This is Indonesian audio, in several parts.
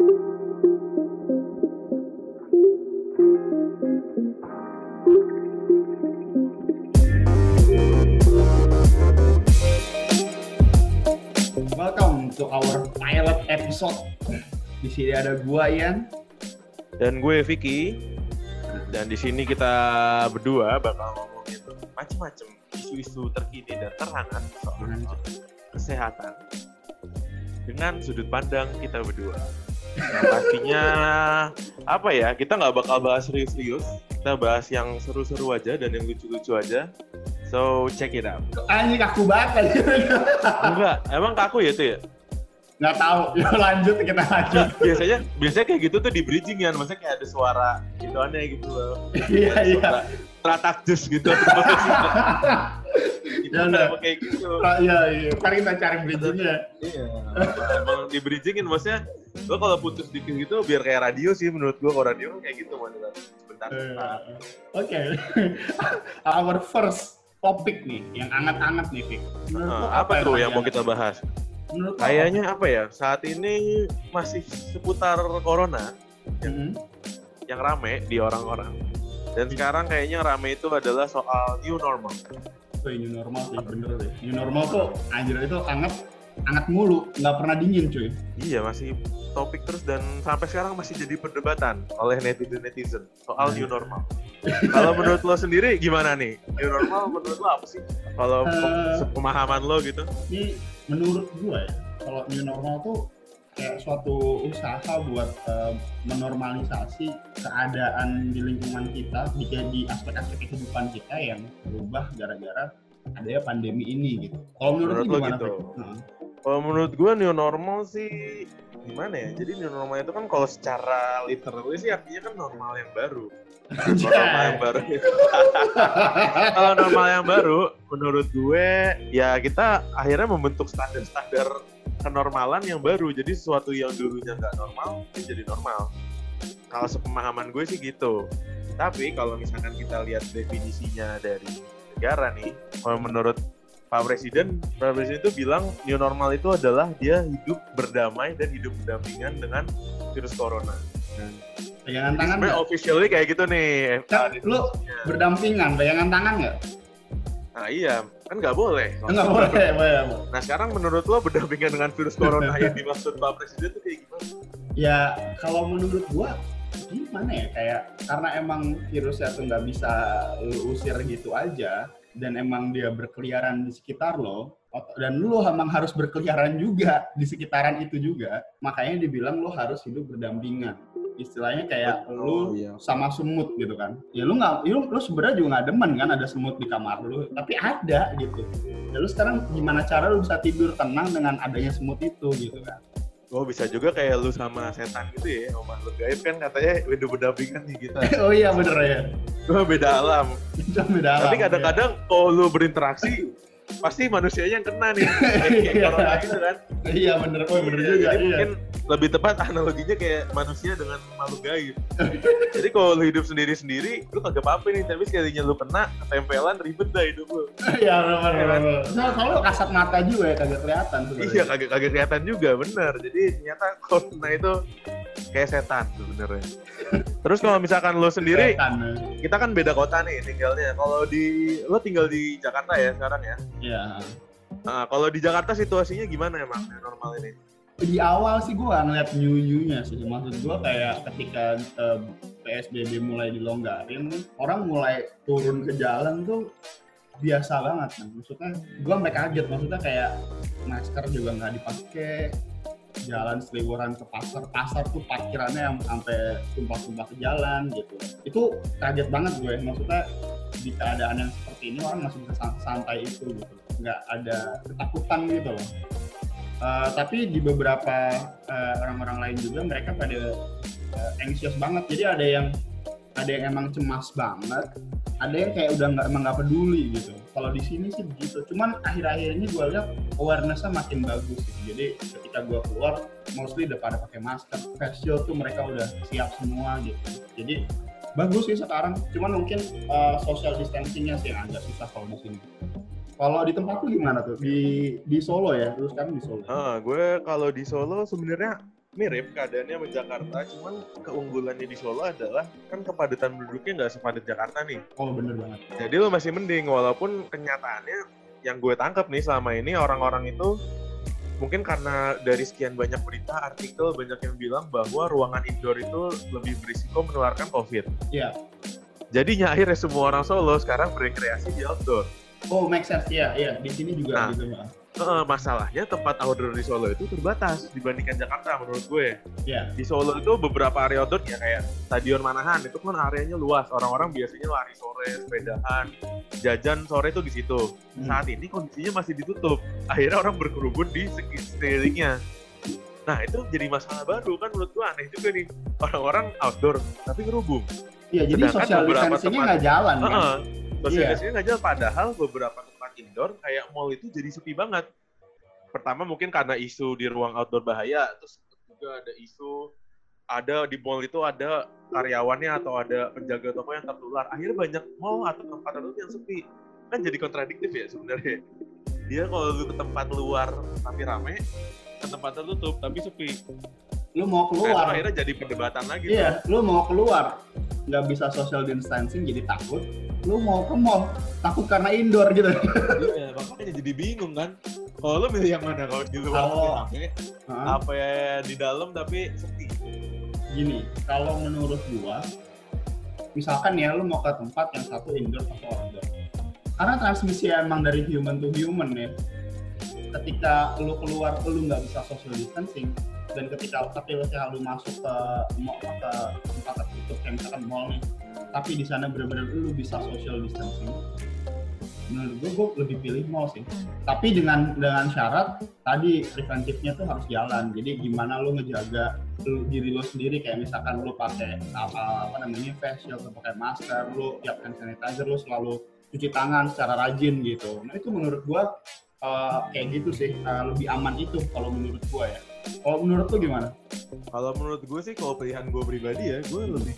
Welcome to our pilot episode. Di sini ada gua Ian. Dan gue Vicky. Dan di sini kita berdua bakal ngomongin macam-macam isu-isu terkini dan terhangat soal kesehatan dengan sudut pandang kita berdua. Pastinya apa ya? Kita nggak bakal bahas serius-serius. Kita bahas yang seru-seru aja dan yang lucu-lucu aja. So check it out. Anjing kaku banget. Enggak, emang kaku ya itu ya? Nggak tahu. Yuk lanjut kita lanjut. biasanya biasanya kayak gitu tuh di bridging ya, maksudnya kayak ada suara gitu aneh gitu loh. Iya iya. Teratak jus gitu. itu Ya udah. kayak gitu. Ah, Iya iya. Ntar kita cari bridgingnya. Iya. Emang di bridgingin maksudnya lo kalau putus dikit gitu biar kayak radio sih menurut gua kalau radio kayak gitu modelan. Bentar. Eh. Oke. Our first topik nih, yang anget-anget nih, Fik. Menurut Nah, apa tuh yang mau kita bahas? Menurut Kayaknya apa ya? Saat ini masih seputar corona apa? Mhm. yang rame di orang-orang. Dan sekarang kayaknya rame itu adalah soal new normal. Tuh, new normal sih, bener deh. New normal tuh, anjir itu anget, anget mulu, nggak pernah dingin cuy. Iya masih topik terus dan sampai sekarang masih jadi perdebatan oleh netizen netizen soal new normal. Kalau menurut lo sendiri gimana nih? New normal menurut lo apa sih? Kalau Eh. pemahaman lo gitu? Ini menurut gue ya, kalau new normal tuh kayak suatu usaha buat eh, menormalisasi keadaan di lingkungan kita di, di aspek-aspek kehidupan kita yang berubah gara-gara adanya pandemi ini gitu. Kalau menurut, Menurut lo gimana? gitu? Heeh. Kalau menurut gue new normal sih gimana ya? Jadi new normal itu kan kalau secara literally sih artinya kan normal yang baru. Normal yang baru kalau normal yang baru menurut gue ya kita akhirnya membentuk standar-standar kenormalan yang baru jadi sesuatu yang dulunya nggak normal itu jadi normal kalau sepemahaman gue sih gitu tapi kalau misalkan kita lihat definisinya dari negara nih kalau menurut Pak Presiden, Pak Presiden itu bilang new normal itu adalah dia hidup berdamai dan hidup berdampingan dengan virus corona. Pegangan Jadi tangan sebenarnya nggak? officially kayak gitu nih. Kan, lu berdampingan, pegangan tangan nggak? Nah iya, kan nggak boleh. Boleh, boleh, boleh. Nah sekarang menurut lo berdampingan dengan virus corona yang dimaksud Pak Presiden itu kayak gimana? Ya kalau menurut gua gimana ya? Kayak karena emang virusnya tuh nggak bisa lu usir gitu aja dan emang dia berkeliaran di sekitar lo dan lu emang harus berkeliaran juga di sekitaran itu juga. Makanya dibilang lo harus hidup berdampingan. Istilahnya kayak Oh, lu iya. sama semut gitu kan. Ya lu nggak lu, lu sebenarnya juga nggak demen kan ada semut di kamar lu tapi ada gitu. Ya lu sekarang gimana cara lu bisa tidur tenang dengan adanya semut itu gitu kan Oh bisa juga kayak lu sama setan gitu ya, sama makhluk gaib kan katanya udah berdampingan nih kita. oh iya bener ya Cuma beda alam. beda alam, Tapi ya. kadang-kadang kalau lu berinteraksi, pasti manusianya yang kena nih. Iya. corona gitu kan. iya bener oh bener Iya, juga jadi iya mungkin lebih tepat analoginya kayak manusia dengan makhluk gaib. jadi kalau lu hidup sendiri-sendiri, lu kagak apa-apa nih, tapi sekalinya lu kena, ketempelan ribet dah hidup lu. iya bener bener bener Soalnya kalau lu kasat mata juga ya kagak kelihatan sebenarnya. Iya, kagak kagak kelihatan juga, bener. Jadi ternyata corona itu kayak setan sebenarnya. Terus kalau misalkan lu sendiri, ya. kita kan beda kota nih tinggalnya. Kalau di lu tinggal di Jakarta ya sekarang ya. iya Nah, kalau di Jakarta situasinya gimana emang new normal ini? di awal sih gua ngeliat new new-nya sih maksud gua kayak ketika eh, PSBB mulai dilonggarin orang mulai turun ke jalan tuh biasa banget kan maksudnya gua sampai kaget maksudnya kayak masker juga nggak dipakai jalan seliweran ke pasar pasar tuh parkirannya yang sampai tumpah-tumpah ke jalan gitu. Itu kaget banget gue maksudnya di keadaan yang seperti ini orang masih bisa san- santai itu gitu. Nggak ada ketakutan gitu loh. Eh, tapi di beberapa eh, orang-orang lain juga mereka pada eh, anxious banget. Jadi ada yang ada yang emang cemas banget ada yang kayak udah nggak emang nggak peduli gitu kalau di sini sih begitu. Cuman akhir-akhir ini gue lihat awarenessnya makin bagus gitu. jadi ketika gue keluar mostly udah pada pakai masker. Face shield tuh mereka udah siap semua gitu. Jadi bagus sih sekarang. Cuman mungkin eh, social distancingnya sih yang agak susah kalau di sini. Kalau di tempat lu gimana tuh? Di di Solo ya? Terus kan di Solo? Ah, gue kalau di Solo sebenarnya mirip keadaannya sama Jakarta, cuman keunggulannya di Solo adalah kan kepadatan penduduknya nggak sepadat Jakarta nih. Oh bener banget. Jadi lo masih mending walaupun kenyataannya yang gue tangkap nih selama ini orang-orang itu mungkin karena dari sekian banyak berita artikel banyak yang bilang bahwa ruangan indoor itu lebih berisiko menularkan COVID. Iya. Jadinya akhirnya semua orang Solo sekarang berekreasi di outdoor. Oh make sense ya, iya di sini juga Nah. gitu ya. Masalahnya tempat outdoor di Solo itu terbatas dibandingkan Jakarta menurut gue. Iya. Di Solo itu beberapa area outdoor ya kayak Stadion Manahan itu kan areanya luas. Orang-orang biasanya lari sore, sepedahan, jajan sore itu di situ. Hmm. Saat ini kondisinya masih ditutup. Akhirnya orang berkerumun di seki- sekelilingnya. Nah itu jadi masalah baru kan menurut gue aneh juga nih. Orang-orang outdoor tapi ngerubung. Iya jadi beberapa distancing-nya tempat- nggak jalan kan. Heeh. Social Iya. distancing nggak jalan. Padahal beberapa indoor kayak mall itu jadi sepi banget. Pertama mungkin karena isu di ruang outdoor bahaya, terus juga ada isu ada di mall itu ada karyawannya atau ada penjaga toko yang tertular. Akhirnya banyak mall atau tempat tertentu yang sepi. Kan jadi kontradiktif ya sebenarnya. Dia kalau lu ke tempat luar tapi rame, ke tempat tertutup tapi sepi. Lu mau Nah, keluar. akhirnya jadi perdebatan lagi. Iya, lu mau keluar nggak bisa social distancing jadi takut. Lu mau ke mall takut karena indoor gitu. Iya, makanya jadi bingung kan. Kalau lu milih yang mana? Kalau di luar Hah? apa ya di dalam tapi sepi? Gini, kalau menurut gua, misalkan ya lu mau ke tempat yang satu indoor atau outdoor. Karena transmisi emang dari human to human ya. Ketika lu keluar lu nggak bisa social distancing dan ketika tapi lu lu masuk ke mall ke tempat tertutup kayak misalkan mall nih, tapi di sana benar-benar lu bisa social distancing. Menurut gua, gua lebih pilih mall sih. Tapi dengan dengan syarat tadi preventifnya tuh harus jalan. Jadi gimana lu ngejaga lu, diri lu sendiri kayak misalkan lu pakai apa, apa namanya face shield, lu pakai masker, lu tiap sanitizer, lu selalu cuci tangan secara rajin gitu. Nah itu menurut gua eh, kayak gitu sih eh, lebih aman itu kalau menurut gua ya. Kalau menurut lu gimana? Kalau menurut gue sih, kalau pilihan gue pribadi ya, gue lebih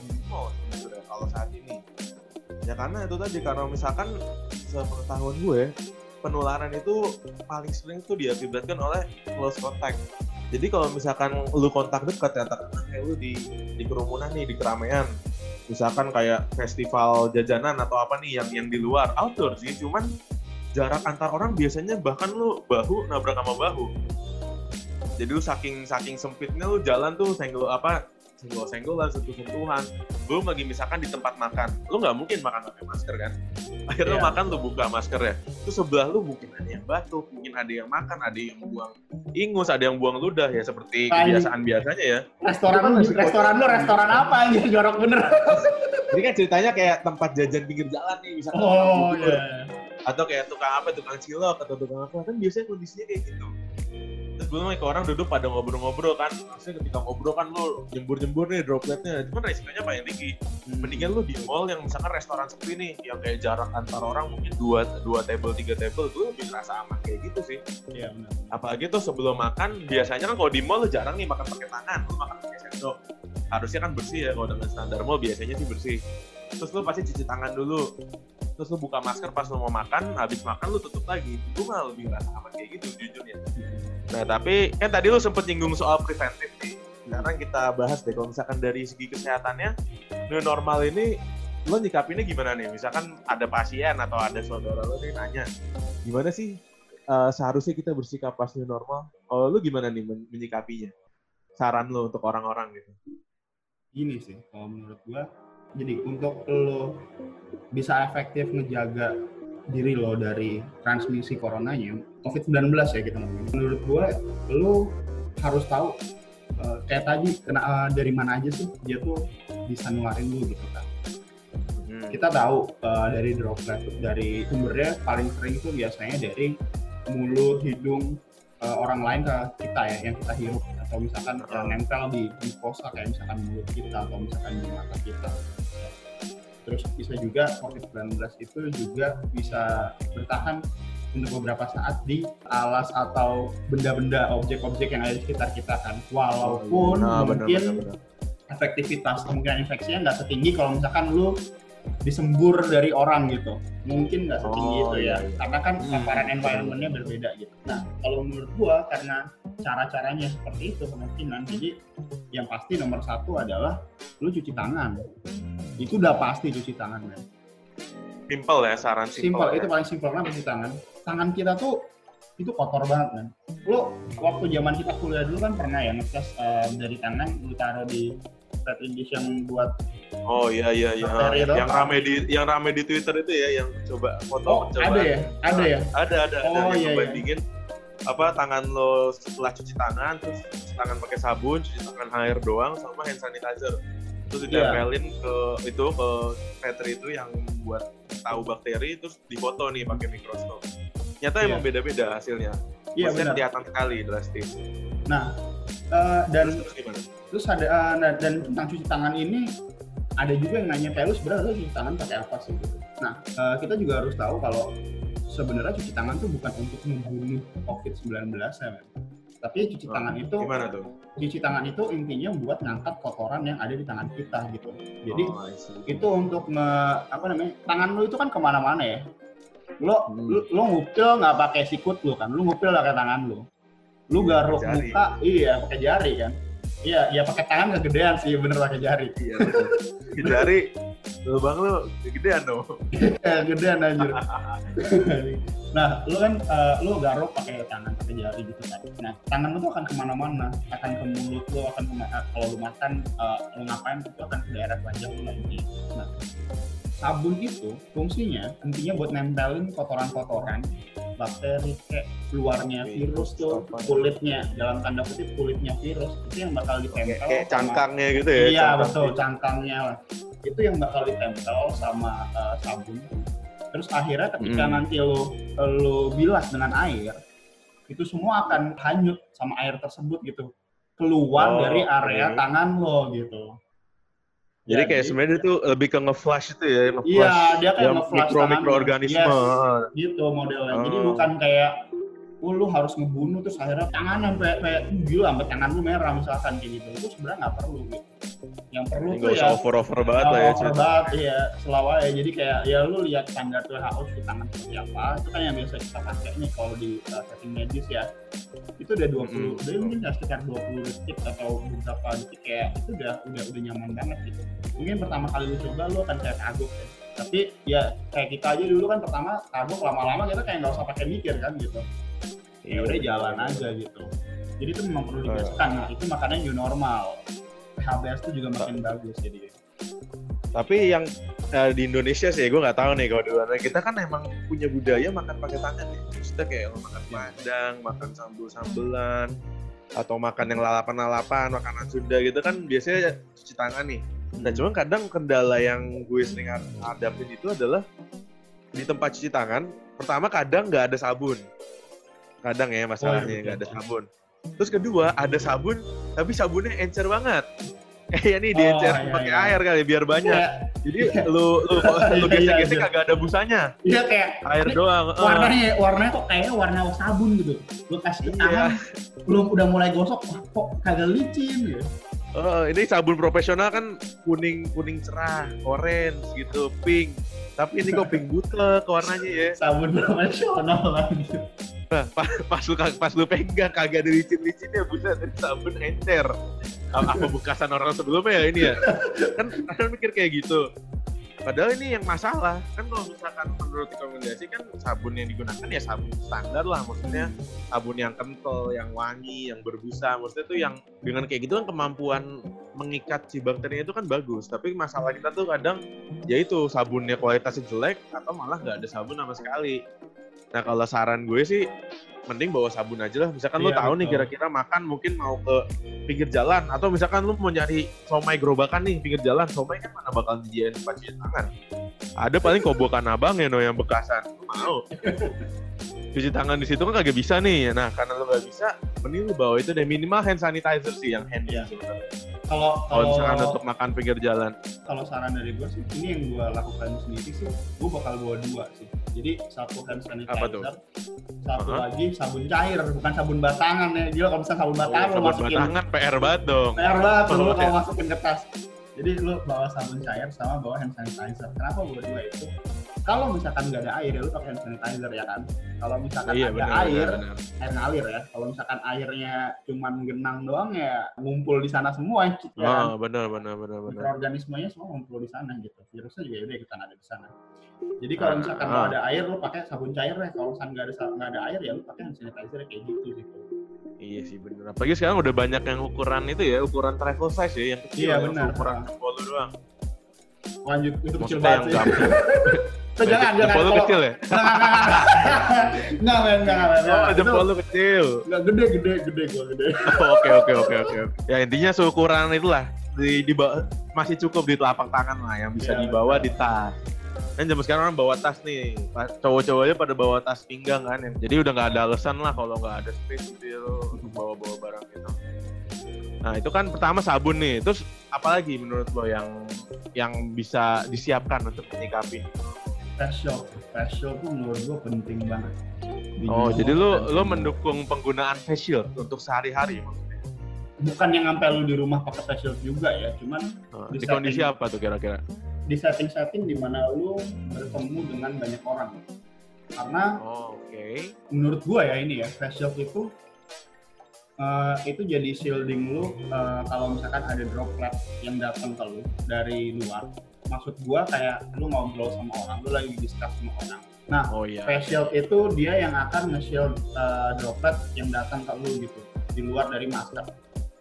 sebenarnya kalau saat ini. Ya karena itu tadi, karena misalkan sepengetahuan gue, penularan itu paling sering tuh diakibatkan oleh close contact. Jadi kalau misalkan lu kontak dekat ya, katakanlah kayak lu di, di kerumunan nih, di keramaian, misalkan kayak festival jajanan atau apa nih yang yang di luar outdoor sih, cuman jarak antar orang biasanya bahkan lu bahu nabrak sama bahu jadi lu saking saking sempitnya lu jalan tuh senggol apa senggol senggolan sentuh sentuhan belum lagi misalkan di tempat makan lu nggak mungkin makan pakai masker kan? Akhirnya lu Iya. makan lu buka masker ya. Terus sebelah lu mungkin ada yang batuk mungkin ada yang makan ada yang buang ingus ada yang buang ludah ya seperti Kayak- kebiasaan biasanya ya. Restoran kan lu, restoran lu restoran apa anjir jorok bener. ini kan ceritanya kayak tempat jajan pinggir jalan nih misalkan Oh iya. atau kayak tukang apa tukang cilok atau tukang apa. Kan biasanya kondisinya kayak gitu belum lagi orang duduk pada ngobrol-ngobrol kan. Maksudnya ketika ngobrol kan lu jembur-jembur nih dropletnya. Cuman resikonya paling tinggi mendingan lu di mall yang misalkan restoran sepi nih yang kayak jarak antar orang mungkin dua dua table tiga table itu lebih terasa aman kayak gitu sih. Iya benar. apalagi tuh sebelum makan biasanya kan kalau di mall lu jarang nih makan pakai tangan lu makan pakai sendok. Harusnya kan bersih ya kalau dengan standar mall biasanya sih bersih. Terus lu pasti cuci tangan dulu terus lu buka masker pas lu mau makan habis makan lu tutup lagi. Itu mah lebih rasa aman kayak gitu jujurnya nah tapi kan tadi lu sempet nyinggung soal preventif nih. Sekarang kita bahas deh kalau misalkan dari segi kesehatannya new normal ini lo nyikapinnya gimana nih? Misalkan ada pasien atau ada saudara lo nih nanya gimana sih eh, seharusnya kita bersikap pas new normal? Kalau lu gimana nih men- menyikapinya? Saran lo untuk orang-orang gitu. Gini sih kalau menurut gua. Jadi untuk lo bisa efektif ngejaga diri lo dari transmisi coronanya, COVID-19 ya kita ngomongin. Menurut gua lo harus tahu eh, kayak tadi kena eh, dari mana aja sih dia tuh bisa nularin lu gitu kan. Hmm. kita tahu uh, dari droplet dari sumbernya paling sering itu biasanya dari mulut hidung uh, orang lain ke kita ya yang kita hirup atau misalkan yang nempel di mukosa kayak misalkan mulut kita atau misalkan di mata kita terus bisa juga COVID-19 itu juga bisa bertahan untuk beberapa saat di alas atau benda-benda objek-objek yang ada di sekitar kita kan. Walaupun Nah, mungkin benar, benar. efektivitas kemungkinan infeksinya nggak setinggi kalau misalkan lu disembur dari orang gitu. Mungkin nggak setinggi Oh, itu iya, ya. iya. karena kan Hmm, paparan benar, environmentnya berbeda gitu. Nah kalau menurut gua karena cara-caranya seperti itu kemungkinan. Jadi yang pasti nomor satu adalah lu cuci tangan. Itu udah pasti cuci tangan men. Simple ya saran simple. Simpel, ya. itu paling simpel kenapa cuci tangan. Tangan kita tuh itu kotor banget kan. Lu waktu zaman kita kuliah dulu kan pernah ya ngecas eh, dari tangan lu taruh di pet dish yang buat Oh iya iya iya. Yang rame di yang rame di Twitter itu ya yang coba foto Oh, ada ya? Ada ya? Ada ada ada Oh, yang iya, iya. Apa tangan lo setelah cuci tangan terus cuci tangan pakai sabun, cuci tangan air doang sama hand sanitizer. Terus Iya. ditempelin ke itu ke filter itu yang buat tahu bakteri terus difoto nih pakai mikroskop. Nyata Iya. emang beda-beda hasilnya. Iya Maksudnya benar. kelihatan sekali drastis. Nah, eh, dan Terus, terus gimana? terus ada nah, dan tentang cuci tangan ini ada juga yang nanya sebenarnya lu cuci tangan pakai apa sih gitu. Nah, eh, kita juga harus tahu kalau sebenarnya cuci tangan tuh bukan untuk membunuh COVID-19 ya, men. Tapi cuci Oh, tangan itu Gimana tuh? cuci tangan itu intinya buat ngangkat kotoran yang ada di tangan kita gitu. Jadi Oh, itu untuk nge apa namanya tangan lu itu kan ke mana-mana ya lo Hmm. lu, lu ngupil nggak pakai sikut lu kan lu ngupil pakai tangan lu lu Iya, garuk jari. muka iya pakai jari kan iya iya pakai tangan kegedean sih bener pakai jari Iya, betul. Jari lubang lu gedean dong. eh, gedean anjir nah lu kan eh, lu garuk pakai tangan pakai jari gitu kan nah tangan lu tuh akan ke mana-mana akan ke mulut lu akan ke kalau lu makan eh, lu ngapain itu akan ke daerah keranjang lu nanti nah sabun itu fungsinya intinya buat nempelin kotoran-kotoran bakteri kayak keluarnya virus tuh kulitnya dalam tanda kutip kulitnya virus itu yang bakal ditempel Kayak sama- cangkangnya gitu ya. iya cangkang. betul cangkangnya lah itu yang bakal ditempel sama uh, sabun terus akhirnya ketika Hmm. nanti lo lo bilas dengan air itu semua akan hanyut sama air tersebut gitu keluar Oh, dari area oke. tangan lo gitu Jadi kayak sebenarnya itu lebih ke nge-flash itu ya, nge-flash iya dia kayak yang nge-flush mikro mikroorganisme. Yes, gitu modelnya jadi Oh. bukan kayak oh, lu harus ngebunuh terus akhirnya tangan sampai kayak gila sampai tangan lu merah misalkan kayak gitu itu sebenarnya nggak perlu gitu yang perlu Ini tuh ya usah over-over banget lah ya. Oh, cerita. banget ya selalu ya jadi kayak ya lu lihat standar WHO cuci tangan seperti apa itu kan yang biasa kita pakai nih kalau di uh, setting medis ya itu udah 20 Mm-mm. udah mungkin ya sekitar 20 detik atau beberapa detik kayak itu udah udah udah nyaman banget gitu mungkin pertama kali lu coba lu akan kayak kagok ya tapi ya kayak kita aja dulu kan pertama kagok lama-lama kita kayak nggak usah pakai mikir kan gitu ya udah jalan aja gitu jadi itu memang perlu dibiasakan nah itu makanya new normal HBS itu juga makin bagus jadi Tapi yang eh, di Indonesia sih, gue nggak tahu nih kalau di luar negeri. kita kan emang punya budaya makan pakai tangan ya. Maksudnya kayak makan padang, makan sambel-sambelan, atau makan yang lalapan-lalapan, makanan Sunda gitu kan biasanya cuci tangan nih. Nah cuma kadang kendala yang gue sering hadapin itu adalah di tempat cuci tangan, pertama kadang nggak ada sabun. Kadang ya masalahnya betul. nggak ada sabun. Terus kedua ada sabun, tapi sabunnya encer banget. Kayak nih Oh, diencer iya, pakai iya. air kali biar banyak. kayak Jadi lu lu lu Iya, gesek-gesek iya. kagak ada busanya. Iya kayak Air ini doang. eh. warnanya warnanya kok kayaknya warna sabun gitu. Lu kasih Iya. tangan, belum udah mulai gosok, wah, kok kagak licin gitu. Eh, ini sabun profesional kan kuning kuning cerah, orange gitu, pink. Tapi ini kok pink butek warnanya ya. Sabun profesional lagi. Nah, pas, pas lu pas lu pegang kagak ada licin-licinnya buset dari sabun encer. Apa apa bekasan orang sebelumnya ya ini ya? Kan kan mikir kayak gitu. Padahal ini yang masalah. Kan kalau misalkan menurut rekomendasi kan sabun yang digunakan ya sabun standar lah. Maksudnya sabun yang kental, yang wangi, yang berbusa. Maksudnya tuh yang dengan kayak gitu kan kemampuan mengikat si bakterinya itu kan bagus. Tapi masalah kita tuh kadang ya itu sabunnya kualitasnya jelek atau malah nggak ada sabun sama sekali. Nah kalau saran gue sih mending bawa sabun aja lah. Misalkan lo Iya, tahu nih kira-kira makan mungkin mau ke pinggir jalan atau misalkan lu mau nyari somai gerobakan nih pinggir jalan, somai kan mana bakal tempat cuci tangan. Ada paling kobokan abang ya no yang bekasan. Lu mau? Cuci tangan di situ kan kagak bisa nih. Nah karena lu gak bisa, mending lu bawa itu deh minimal hand sanitizer sih yang hand sebenarnya. Kalau Kalau misalkan untuk makan pinggir jalan. kalau saran dari gue sih ini yang gue lakukan sendiri sih, gue bakal bawa dua sih. Jadi satu hand sanitizer, Apa tuh? satu Aha. lagi sabun cair, bukan sabun batangan ya. Gila kalau misalnya sabun batangan lo Sabun masukin batangan PR banget dong. PR banget Oh, lu kalau masukin ke tas. Jadi lu bawa sabun cair sama bawa hand sanitizer. Kenapa bawa dua itu? Kalau misalkan nggak ada air ya lu pakai hand sanitizer ya kan kalau misalkan Iya ada benar. air benar, benar. air ngalir ya kalau misalkan airnya cuman genang doang ya ngumpul di sana semua ya kan? Oh, benar benar benar benar. mikroorganismenya semua ngumpul di sana gitu virusnya juga udah ikutan ada di sana jadi kalau misalkan Ah. mau ada air lu pakai sabun cair ya kalau misalkan nggak ada nggak ada air ya lu pakai hand sanitizer kayak gitu gitu Iya sih benar. Apalagi sekarang udah banyak yang ukuran itu ya, ukuran travel size ya, yang kecil. Iya, yang benar. Ukuran jempol lu doang. lanjut itu kecil banget yang sih jangan jangan Jempol lu kecil ya? Nggak, nggak, nggak, nggak. Nggak, men, nggak, nggak, men. Oh, jempol lu kecil. nggak gede, gede, gede, gua gede. Oh, Oke oke oke oke. Ya intinya seukuran itulah di, di masih cukup di telapak tangan lah yang bisa Iya, dibawa betul. di tas. Kan zaman sekarang orang bawa tas nih, cowok-cowoknya pada bawa tas pinggang kan, ya. jadi udah nggak ada alasan lah kalau nggak ada space gitu ya untuk bawa-bawa barang gitu. Nah itu kan pertama sabun nih, terus apalagi menurut lo yang yang bisa disiapkan untuk menyikapi? Facial, facial tuh menurut gua penting banget. Di Oh jadi lo lo banget. mendukung penggunaan facial untuk sehari-hari maksudnya? bukan yang sampai lu di rumah pakai facial juga ya, cuman Nah, Di di kondisi setting. apa tuh kira-kira? di setting-setting di mana lu bertemu dengan banyak orang. Karena Oh, Oke. menurut gua ya ini ya facial itu eh, itu jadi shielding lu eh, kalau misalkan ada droplet yang datang ke lu dari luar. Maksud gua kayak lu ngobrol sama orang, lu lagi discuss sama orang. Nah, Oh iya. face shield itu dia yang akan nge-shield uh, droplet yang datang ke lu gitu di luar dari masker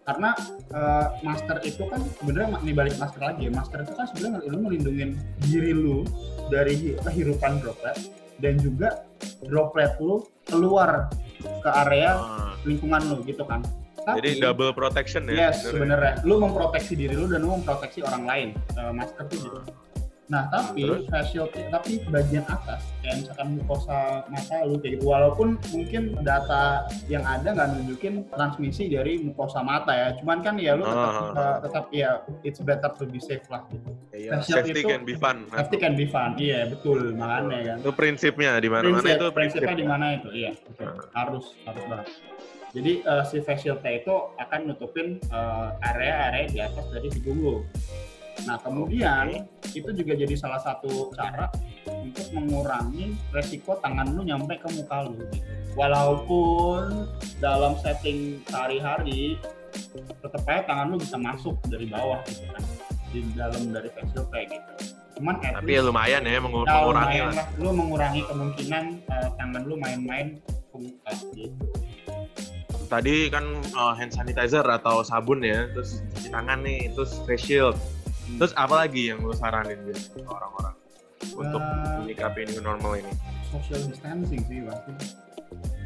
karena uh, masker itu kan sebenarnya nih balik masker lagi ya masker itu kan sebenarnya lu melindungi diri lu dari kehirupan droplet dan juga droplet lu keluar ke area Ah, lingkungan lu gitu kan jadi double protection ya? yes sebenarnya lu memproteksi diri lu dan lu memproteksi orang lain Uh, masker tuh gitu Nah, tapi Terus? face shield tapi bagian atas kayak misalkan mukosa mata lu kayak gitu walaupun mungkin data yang ada nggak nunjukin transmisi dari mukosa mata ya. Cuman kan ya lu tetap Ah. uh, tetap ya it's better to be safe lah gitu. Iya, safety itu- can be fun. Safety can be fun. Iya, betul makanya kan. Itu prinsipnya di mana-mana Prinsip, itu prinsipnya prinsip. di mana itu? Iya. Ah. harus harus banget. Jadi uh, si face itu akan nutupin uh, area-area di atas dari hidung lu. Nah, kemudian itu juga jadi salah satu cara untuk mengurangi resiko tangan lu nyampe ke muka lu. Walaupun dalam setting sehari-hari tetap aja tangan lu bisa masuk dari bawah gitu kan di dalam dari face shield kayak gitu. Cuman Tapi ya lumayan ya mengu- Ya, mengurangi lumayan lah. lah. Lu mengurangi kemungkinan uh, tangan lu main-main ke muka gitu. Tadi kan uh, hand sanitizer atau sabun ya, terus cuci tangan nih, terus face shield. Terus apa lagi yang lu saranin ke orang-orang untuk Eh, menyikapi new normal ini? social distancing sih pasti.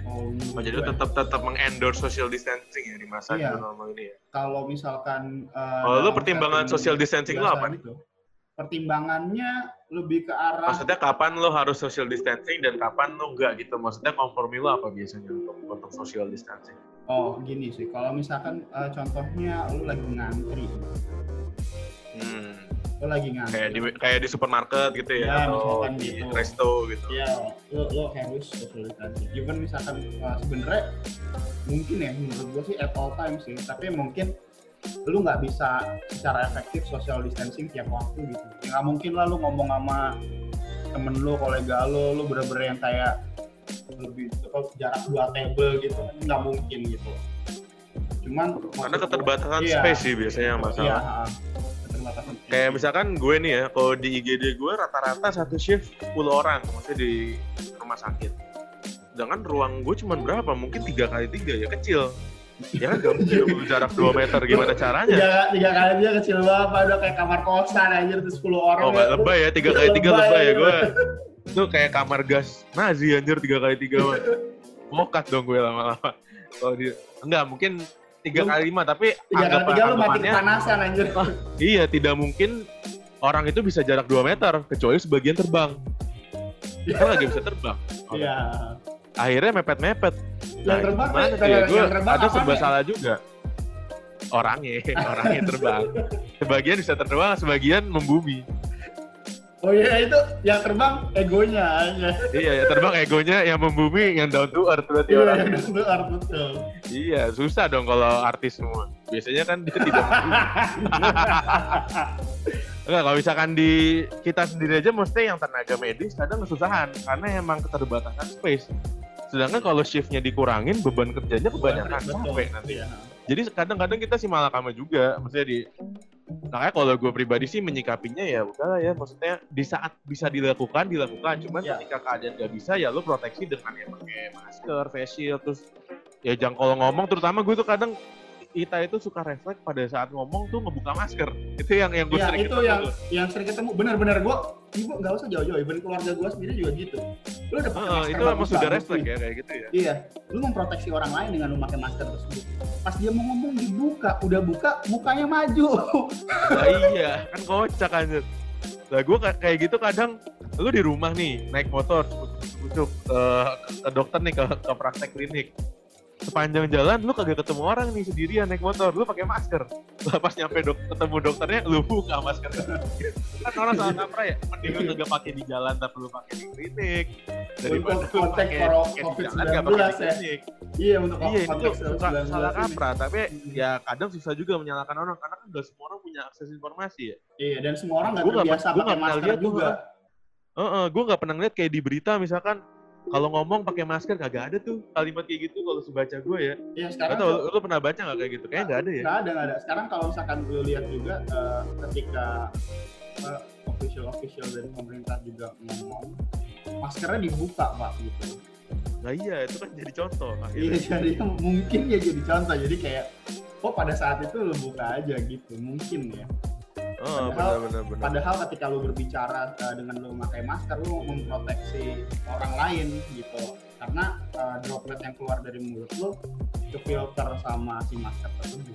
Oh, jadi tetap tetap mengendorse social distancing ya di masa Iya. new normal ini ya? kalau misalkan uh, Kalau lu pertimbangan social distancing lu apa nih? Pertimbangannya lebih ke arah Maksudnya kapan lu harus social distancing dan kapan lu enggak gitu? Maksudnya kompromi lu apa biasanya untuk untuk social distancing? oh gini sih. Kalau misalkan uh, contohnya lu lagi ngantri, Hmm. lu lagi ngantri. kayak di kayak di supermarket gitu ya, Ya, atau misalkan di gitu. resto gitu. ya lo, lo harus social distancing even misalkan uh, sebenarnya mungkin ya menurut gue sih at all times sih tapi mungkin lu nggak bisa secara efektif social distancing tiap waktu gitu ya nggak mungkin lah lu ngomong sama temen lu kolega lu lu bener-bener yang kayak lebih apa, jarak dua table gitu nggak mungkin gitu cuman Karena maksud gua- keterbatasan iya, space sih biasanya yang iya, masalah. ha, keterbatasan space. Kayak misalkan gue nih ya, kalau di IGD gue rata-rata satu shift 10 orang, maksudnya di rumah sakit. Sedangkan ruang gue cuma berapa? Mungkin tiga kali tiga ya kecil. Ya kan gak mungkin jarak 2 meter gimana caranya? tiga, tiga kali dia kecil banget udah kayak kamar kosan anjir tuh 10 orang Oh nggak lebay ya, tiga kali tiga Lebay, ya gue. Itu kayak kamar gas Nazi anjir tiga kali tiga mah. Mokat dong gue lama-lama. Kalau di enggak mungkin tiga kali lima tapi tiga kali tiga lu mati kepanasan anjir iya tidak mungkin orang itu bisa jarak 2 meter kecuali sebagian terbang. Kita lagi bisa terbang. iya Akhirnya mepet-mepet. yang terbang gimana eh, tuh ya? yang Gue terbang ada serba salah juga. Orangnya, orangnya terbang. Sebagian bisa terbang, sebagian membumi. oh iya itu yang terbang egonya aja iya, ya, terbang egonya yang membumi, yang down to earth berarti iya orang. yang betul Iya, susah dong kalau artis semua. Biasanya kan dia tidak membumi. Enggak, kalau misalkan di kita sendiri aja mesti yang tenaga medis kadang kesusahan karena emang keterbatasan space. Sedangkan kalau shiftnya dikurangin, beban kerjanya kebanyakan capek nanti. Iya. Jadi kadang-kadang kita sih malah kama juga, maksudnya di makanya kalau gue pribadi sih menyikapinya ya udahlah ya, maksudnya di saat bisa dilakukan dilakukan, cuman Ya. ketika keadaan gak bisa ya lo proteksi dengan ya pakai masker, face shield, terus ya jangan kalau ngomong, terutama gue tuh kadang kita itu suka refleks pada saat ngomong tuh ngebuka masker, itu yang yang gue Ya, sering itu ketemu yang tuh. yang sering ketemu. Benar-benar gua, ibu nggak usah jauh-jauh. Even keluarga gua sendiri juga gitu. Lu udah pakai Heeh, masker itu emang sudah refleks ya kayak gitu ya. Iya, lu memproteksi orang lain dengan lu pakai masker tersebut. Pas dia mau ngomong dibuka, udah buka, mukanya maju. Nah, iya, kan kocak anjir. Lah gue kayak gitu kadang lu di rumah nih naik motor cucuk eh, ke dokter nih ke, ke praktek klinik sepanjang jalan lu kagak ketemu orang nih sendirian naik motor. Lu pakai masker. Lah pas nyampe dok ketemu dokternya lu buka masker. Kan orang salah kaprah ya? Mending lu kagak pakai di jalan tapi lu pakai di klinik. Daripada Untuk pro- di jalan COVID-19 nggak pakai di ya. klinik. Iya, untuk iya itu konteks 19 salah kaprah tapi Hmm. ya kadang susah juga menyalahkan orang karena kan gak semua orang punya akses informasi ya. Iya, dan semua orang nggak terbiasa gua pakai masker juga. Heeh, gue nggak pernah ngeliat kayak di berita misalkan kalau ngomong pakai masker kagak ada tuh kalimat kayak gitu kalau sebaca gue ya. Iya, sekarang tau, lu pernah baca nggak kayak gitu? Kayaknya nggak ada ya. nggak ada nggak ada. Sekarang kalau misalkan lu lihat juga eh, ketika eh, official official dari pemerintah juga ngomong maskernya dibuka pak gitu. Nah iya, itu kan jadi contoh Iya jadi mungkin ya jadi contoh. Jadi kayak oh pada saat itu lu buka aja gitu mungkin ya. Oh, padahal, benar, benar, benar. padahal ketika lu berbicara uh, dengan lu memakai masker, lu memproteksi orang lain gitu. Karena uh, droplet yang keluar dari mulut lu itu filter sama si masker tersebut.